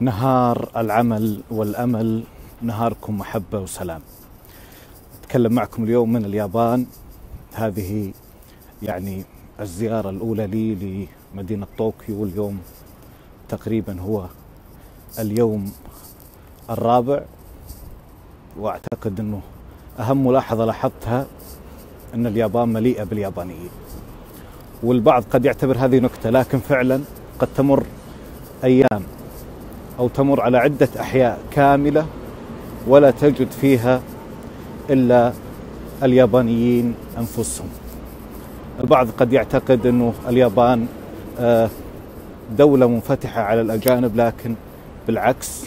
نهار العمل والأمل نهاركم محبة وسلام. أتكلم معكم اليوم من اليابان هذه يعني الزيارة الأولى لي لمدينة طوكيو واليوم تقريبا هو اليوم الرابع وأعتقد إنه أهم ملاحظة لاحظتها إن اليابان مليئة باليابانيين. والبعض قد يعتبر هذه نكتة لكن فعلا قد تمر أيام أو تمر على عدة أحياء كاملة ولا تجد فيها إلا اليابانيين أنفسهم. البعض قد يعتقد أنه اليابان دولة منفتحة على الأجانب لكن بالعكس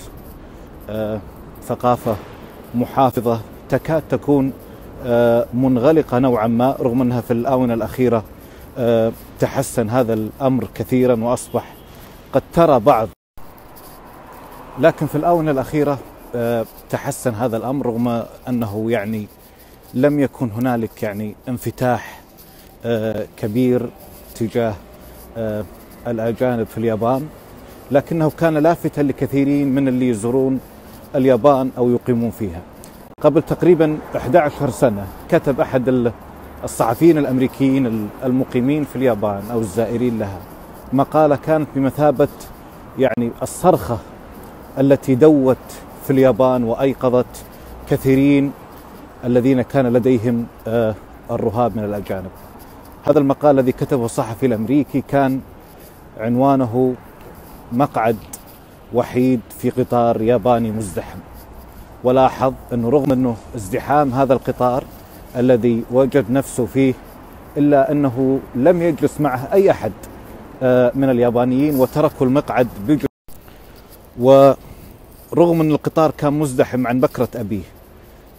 ثقافة محافظة تكاد تكون منغلقة نوعا ما رغم أنها في الآونة الأخيرة تحسن هذا الأمر كثيرا وأصبح قد ترى بعض لكن في الآونة الأخيرة تحسن هذا الأمر رغم أنه يعني لم يكن هنالك يعني انفتاح كبير تجاه الأجانب في اليابان لكنه كان لافتا لكثيرين من اللي يزورون اليابان أو يقيمون فيها. قبل تقريبا 11 سنة كتب أحد الصحفيين الأمريكيين المقيمين في اليابان أو الزائرين لها مقالة كانت بمثابة يعني الصرخة التي دوت في اليابان وأيقظت كثيرين الذين كان لديهم الرهاب من الأجانب. هذا المقال الذي كتبه الصحفي الأمريكي كان عنوانه مقعد وحيد في قطار ياباني مزدحم. ولاحظ انه رغم أنه ازدحام هذا القطار الذي وجد نفسه فيه إلا أنه لم يجلس معه أي أحد من اليابانيين وتركوا المقعد بجر ورغم أن القطار كان مزدحم عن بكرة أبيه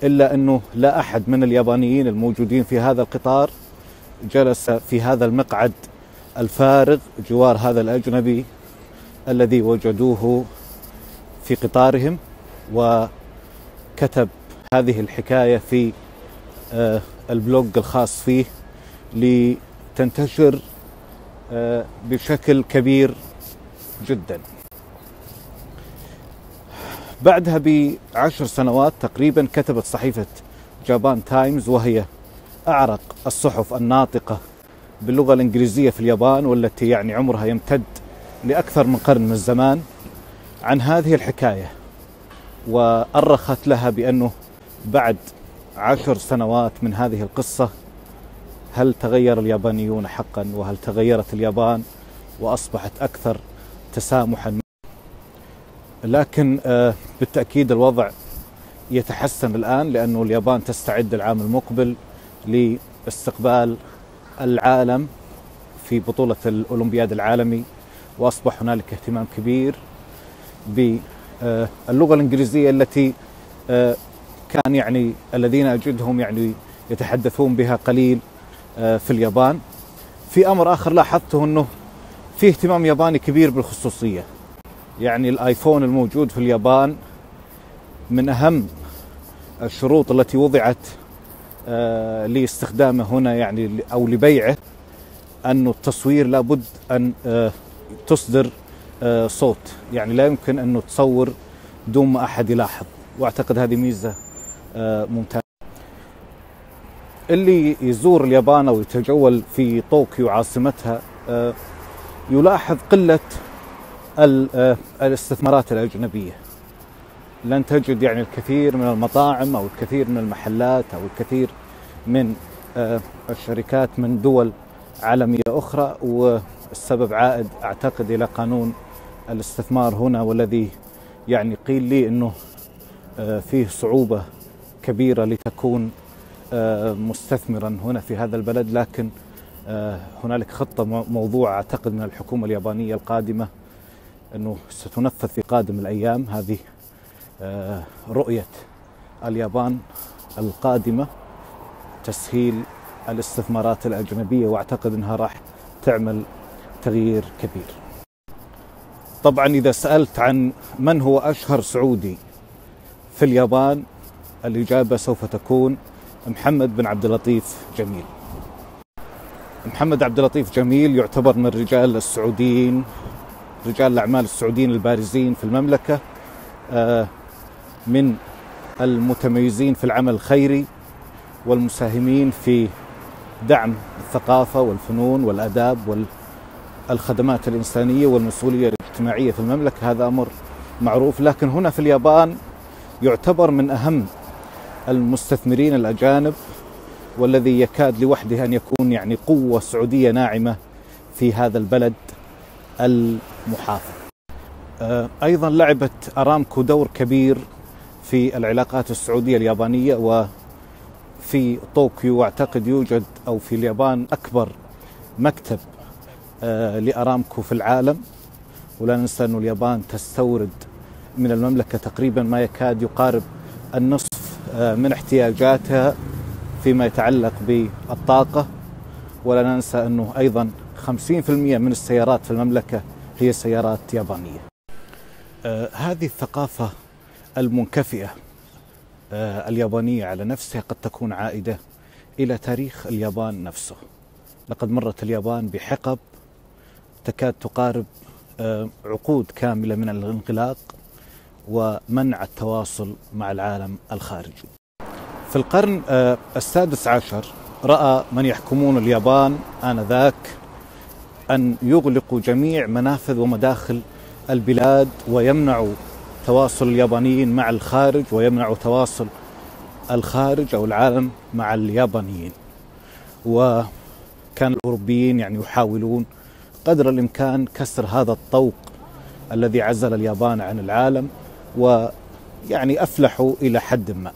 إلا أنه لا أحد من اليابانيين الموجودين في هذا القطار جلس في هذا المقعد الفارغ جوار هذا الأجنبي الذي وجدوه في قطارهم وكتب هذه الحكاية في ال blog الخاص فيه لتنتشر بشكل كبير جدا. بعدها بعشر سنوات تقريبا كتبت صحيفة Japan Times وهي أعرق الصحف الناطقة باللغة الإنجليزية في اليابان والتي يعني عمرها يمتد لأكثر من قرن من الزمان عن هذه الحكاية. وأرخت لها بأنه بعد عشر سنوات من هذه القصة هل تغير اليابانيون حقا؟ وهل تغيرت اليابان؟ وأصبحت أكثر تسامحا لكن بالتأكيد الوضع يتحسن الآن لأنه اليابان تستعد العام المقبل لاستقبال العالم في بطولة الأولمبياد العالمي وأصبح هنالك اهتمام كبير باللغة الإنجليزية التي كان يعني الذين أجدهم يعني يتحدثون بها قليل في اليابان. في أمر آخر لاحظته أنه في اهتمام ياباني كبير بالخصوصية. يعني الآيفون الموجود في اليابان من أهم الشروط التي وضعت آه لاستخدامه هنا يعني أو لبيعه انه التصوير لابد أن آه تصدر آه صوت. يعني لا يمكن انه تصور دون ما أحد يلاحظ. وأعتقد هذه ميزة ممتازة. اللي يزور اليابان أو يتجول في طوكيو عاصمتها يلاحظ قلة الاستثمارات الأجنبية. لن تجد يعني الكثير من المطاعم أو الكثير من المحلات أو الكثير من الشركات من دول عالمية أخرى والسبب عائد أعتقد إلى قانون الاستثمار هنا والذي يعني قيل لي أنه فيه صعوبة كبيرة لتكون مستثمرا هنا في هذا البلد. لكن هنالك خطة موضوعة أعتقد من الحكومة اليابانية القادمة أنه ستنفذ في قادم الأيام هذه رؤية اليابان القادمة تسهيل الاستثمارات الأجنبية واعتقد أنها راح تعمل تغيير كبير. طبعا إذا سألت عن من هو أشهر سعودي في اليابان الإجابة سوف تكون محمد بن عبد اللطيف جميل. محمد عبد اللطيف جميل يعتبر من الرجال السعوديين رجال الأعمال السعوديين البارزين في المملكة آه، من المتميزين في العمل الخيري والمساهمين في دعم الثقافة والفنون والأداب والخدمات الإنسانية والمسؤولية الاجتماعية في المملكة. هذا أمر معروف. لكن هنا في اليابان يعتبر من أهم المستثمرين الأجانب والذي يكاد لوحده أن يكون يعني قوة سعودية ناعمة في هذا البلد المحافظ آه، أيضا لعبت أرامكو دور كبير في العلاقات السعودية اليابانية وفي طوكيو أعتقد يوجد أو في اليابان أكبر مكتب آه، لأرامكو في العالم. ولا ننسى أن اليابان تستورد من المملكة تقريبا ما يكاد يقارب النصف آه، من احتياجاتها فيما يتعلق بالطاقة. ولا ننسى أنه أيضا 50% من السيارات في المملكة هي سيارات يابانية. آه هذه الثقافة المنكفئة آه اليابانية على نفسها قد تكون عائدة إلى تاريخ اليابان نفسه. لقد مرت اليابان بحقب تكاد تقارب آه عقود كاملة من الانغلاق ومنع التواصل مع العالم الخارجي. في القرن السادس عشر رأى من يحكمون اليابان آنذاك أن يغلقوا جميع منافذ ومداخل البلاد ويمنعوا تواصل اليابانيين مع الخارج ويمنعوا تواصل الخارج أو العالم مع اليابانيين. وكان الأوروبيين يعني يحاولون قدر الإمكان كسر هذا الطوق الذي عزل اليابان عن العالم ويعني أفلحوا إلى حد ما.